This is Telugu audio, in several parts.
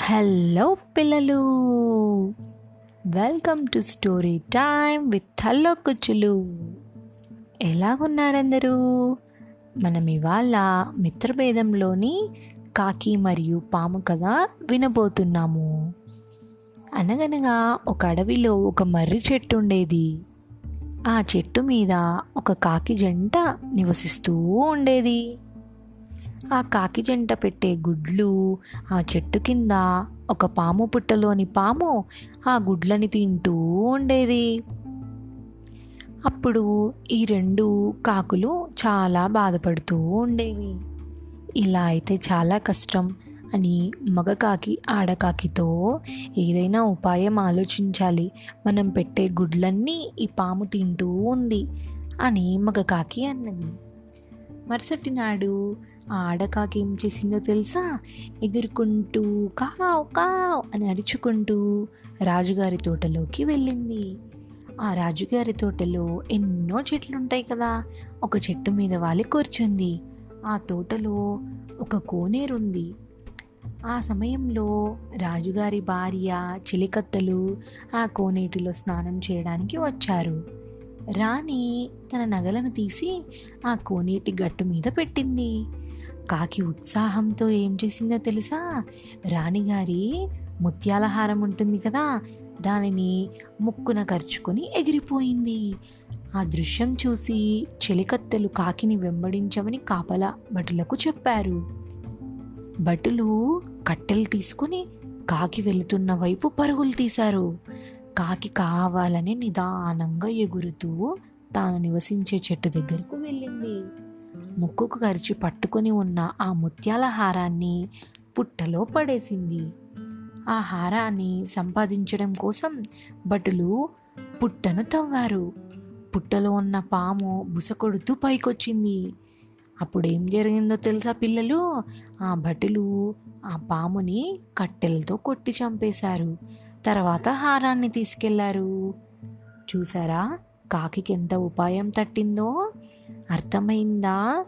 హలో పిల్లలు. Welcome to story time with hello కుచ్చులు ఎలాగున్నారందరూ మనం ఇవాళ మిత్రభేదంలోని కాకి మరియు పాము కథ వినబోతున్నాము. అనగనగా ఒక అడవిలో ఒక మర్రి చెట్టు ఉండేది. ఆ చెట్టు మీద ఒక కాకి జంట నివసిస్తూ ఉండేది. ఆ కాకి జంట పెట్టే గుడ్లు ఆ చెట్టు కింద ఒక పాము పుట్టలోని పాము ఆ గుడ్లని తింటూ ఉండేది. అప్పుడు ఈ రెండు కాకులు చాలా బాధపడుతూ ఉండేవి. ఇలా అయితే చాలా కష్టం అని మగ కాకి ఆడకాకితో ఏదైనా ఉపాయం ఆలోచించాలి. మనం పెట్టే గుడ్లన్నీ ఈ పాము తింటూ ఉంది అని మగ కాకి అన్నది. మరుసటి నాడు ఆ ఆడకాకి ఏం చేసిందో తెలుసా? ఎగురుకుంటూ కావ్ కావ్ అని అరుచుకుంటూ రాజుగారి తోటలోకి వెళ్ళింది. ఆ రాజుగారి తోటలో ఎన్నో చెట్లు ఉంటాయి కదా? ఒక చెట్టు మీద వాలి కూర్చుంది. ఆ తోటలో ఒక కోనేరుంది. ఆ సమయంలో రాజుగారి భార్య చిలికత్తలు ఆ కోనేటిలో స్నానం చేయడానికి వచ్చారు. రాణి తన నగలను తీసి ఆ కోనేటి గట్టు మీద పెట్టింది. కాకి ఉత్సాహంతో ఏం చేసిందో తెలుసా? రాణిగారి ముత్యాల హారం ఉంటుంది కదా దానిని ముక్కున కరుచుకొని ఎగిరిపోయింది. ఆ దృశ్యం చూసి చెలికత్తెలు కాకిని వెంబడించమని కాపలా భటులకు చెప్పారు. భటులు కట్టెలు తీసుకుని కాకి వెళుతున్న వైపు పరుగులు తీశారు. కాకి కావాలని నిదానంగా ఎగురుతూ తాను నివసించే చెట్టు దగ్గరకు వెళ్ళింది. ముక్కుకు కరిచి పట్టుకొని ఉన్న ఆ ముత్యాల హారాన్ని పుట్టలో పడేసింది. ఆ హారాన్ని సంపాదించడం కోసం భటులు పుట్టను తవ్వారు. పుట్టలో ఉన్న పాము బుసకొడుతూ పైకొచ్చింది. అప్పుడు ఏం జరిగిందో తెలుసా పిల్లలు? ఆ భటులు ఆ పాముని కట్టెలతో కొట్టి చంపేశారు. తర్వాత హారాన్ని తీసుకెళ్ళారు. చూసారా? కాకికి ఎంత ఉపాయం తట్టిందో? అర్థమైందా?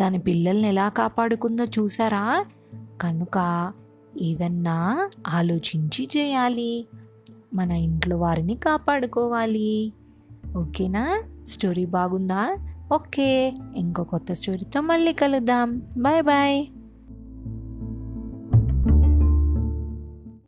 తన పిల్లల్ని ఎలా కాపాడుకుందో చూసారా? కనుక ఏదన్నా ఆలోచించి చేయాలి. మన ఇంట్లో వారిని కాపాడుకోవాలి. ఓకేనా? స్టోరీ బాగుందా? ఓకే. ఇంకో కొత్త స్టోరీతో మళ్ళీ కలుద్దాం. Bye bye.